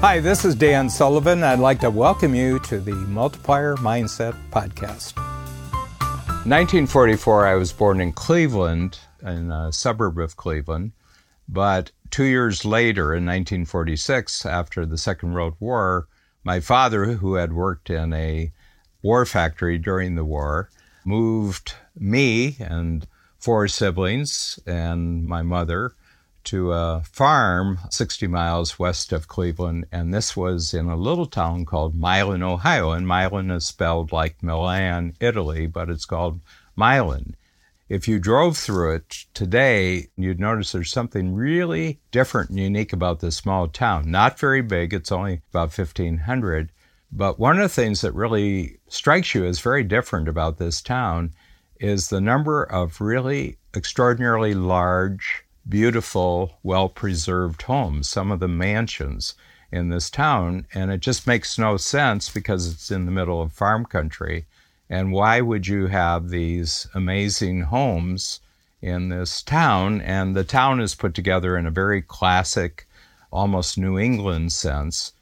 Hi, this is Dan Sullivan. I'd like to welcome you to the Multiplier Mindset Podcast. 1944, I was born in Cleveland, in a suburb of Cleveland. But two years later, in 1946, after the Second World War, my father, who had worked in a war factory during the war, moved me and four siblings and my mother to a farm 60 miles west of Cleveland, and this was in a little town called Milan, Ohio. And Milan is spelled like Milan, Italy, but it's called Milan. If you drove through it today, you'd notice there's something really different and unique about this small town. Not very big, it's only about 1,500. But one of the things that really strikes you as very different about this town is the number of really extraordinarily large beautiful, well preserved homes, some of the mansions in this town. And it just makes no sense because it's in the middle of farm country. And why would you have these amazing homes in this town? And the town is put together in a very classic, almost New England sense.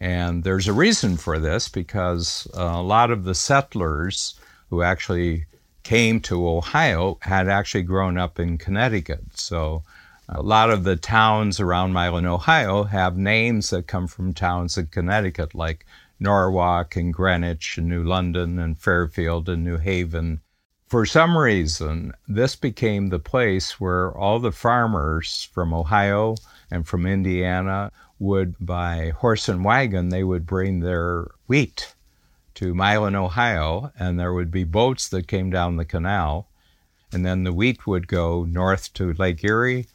And there's a reason for this because a lot of the settlers who actually came to Ohio had actually grown up in Connecticut. So a lot of the towns around Milan, Ohio have names that come from towns in Connecticut, like Norwalk and Greenwich and New London and Fairfield and New Haven. For some reason, this became the place where all the farmers from Ohio and from Indiana would, by horse and wagon, they would bring their wheat to Milan, Ohio, and there would be boats that came down the canal. And then the wheat would go north to Lake Erie,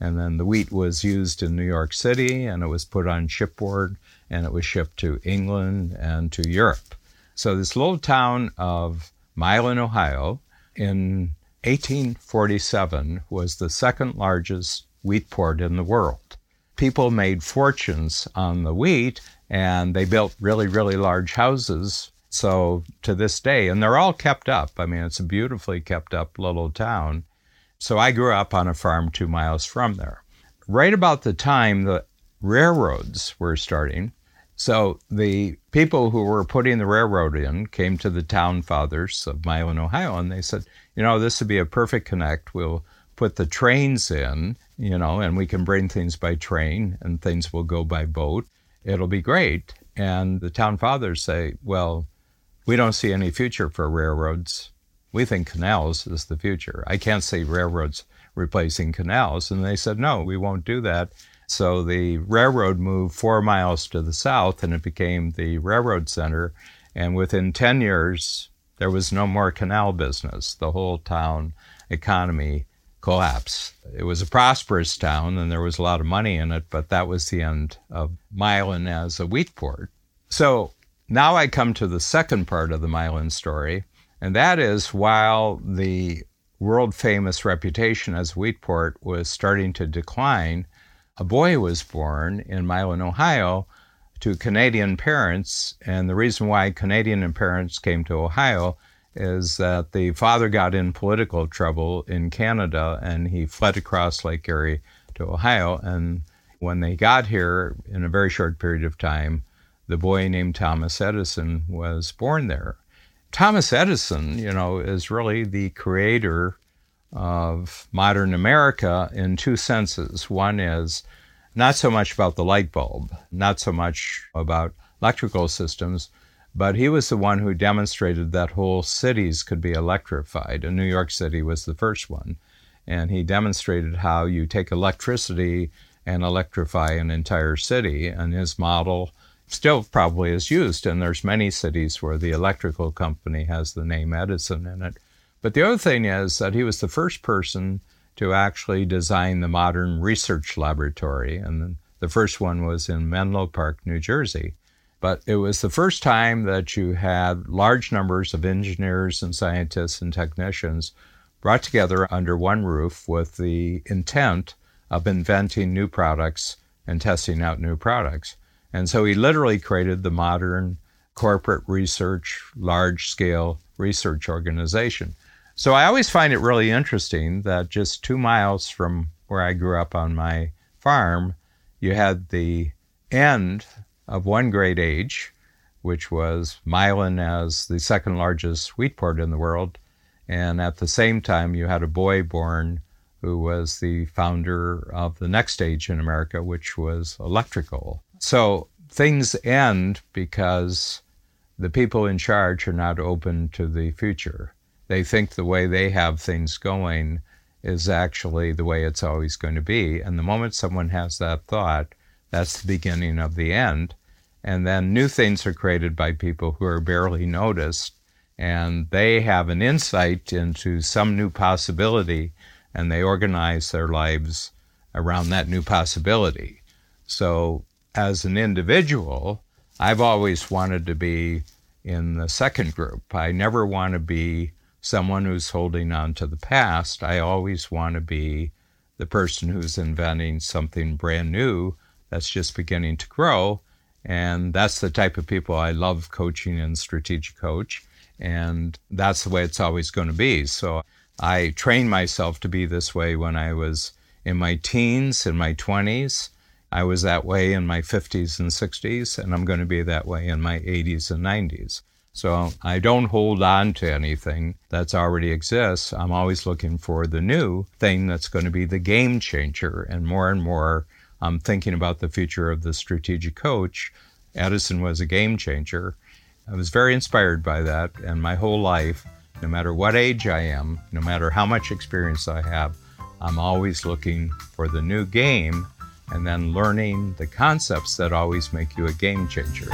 and then the wheat was used in New York City, and it was put on shipboard, and it was shipped to England and to Europe. So this little town of Milan, Ohio, in 1847 was the second largest wheat port in the world. People made fortunes on the wheat and they built really, really large houses. So to this day, and they're all kept up. I mean, it's a beautifully kept up little town. So I grew up on a farm two miles from there. Right about the time the railroads were starting, so the people who were putting the railroad in came to the town fathers of Milan, Ohio, and they said, you know, this would be a perfect connect. We'll put the trains in, you know, and we can bring things by train and things will go by boat it'll be great. And the town fathers say, well, we don't see any future for railroads. We think canals is the future. I can't see railroads replacing canals. And they said, no, we won't do that. So the railroad moved four miles to the south and it became the railroad center. And within 10 years, there was no more canal business. The whole town economy collapse. It was a prosperous town and there was a lot of money in it, but that was the end of Milan as a wheat port. So now I come to the second part of the Milan story, and that is while the world famous reputation as a wheat port was starting to decline, a boy was born in Milan, Ohio to Canadian parents. And the reason why Canadian parents came to Ohio is that the father got in political trouble in Canada and he fled across Lake Erie to Ohio. And when they got here, in a very short period of time, the boy named Thomas Edison was born there. Thomas Edison, you know, is really the creator of modern America in two senses. One is not so much about the light bulb, not so much about electrical systems, but he was the one who demonstrated that whole cities could be electrified, and New York City was the first one. And he demonstrated how you take electricity and electrify an entire city, and his model still probably is used. And there's many cities where the electrical company has the name Edison in it. But the other thing is that he was the first person to actually design the modern research laboratory, and the first one was in Menlo Park, New Jersey. But it was the first time that you had large numbers of engineers and scientists and technicians brought together under one roof with the intent of inventing new products and testing out new products. And so he literally created the modern corporate research, large scale research organization. So I always find it really interesting that just two miles from where I grew up on my farm, you had the end of one great age, which was Milan as the second largest wheat port in the world. And at the same time, you had a boy born who was the founder of the next age in America, which was electrical. So things end because the people in charge are not open to the future. They think the way they have things going is actually the way it's always going to be. And the moment someone has that thought, that's the beginning of the end. And then new things are created by people who are barely noticed, and they have an insight into some new possibility, and they organize their lives around that new possibility. So, as an individual, I've always wanted to be in the second group. I never want to be someone who's holding on to the past. I always want to be the person who's inventing something brand new that's just beginning to grow. And that's the type of people I love coaching and strategic coach. And that's the way it's always going to be. So I trained myself to be this way when I was in my teens, in my 20s. I was that way in my 50s and 60s, and I'm going to be that way in my 80s and 90s. So I don't hold on to anything that's already exists. I'm always looking for the new thing that's going to be the game changer. And more and more, I'm thinking about the future of the strategic coach. Edison was a game changer. I was very inspired by that. And my whole life, no matter what age I am, no matter how much experience I have, I'm always looking for the new game and then learning the concepts that always make you a game changer.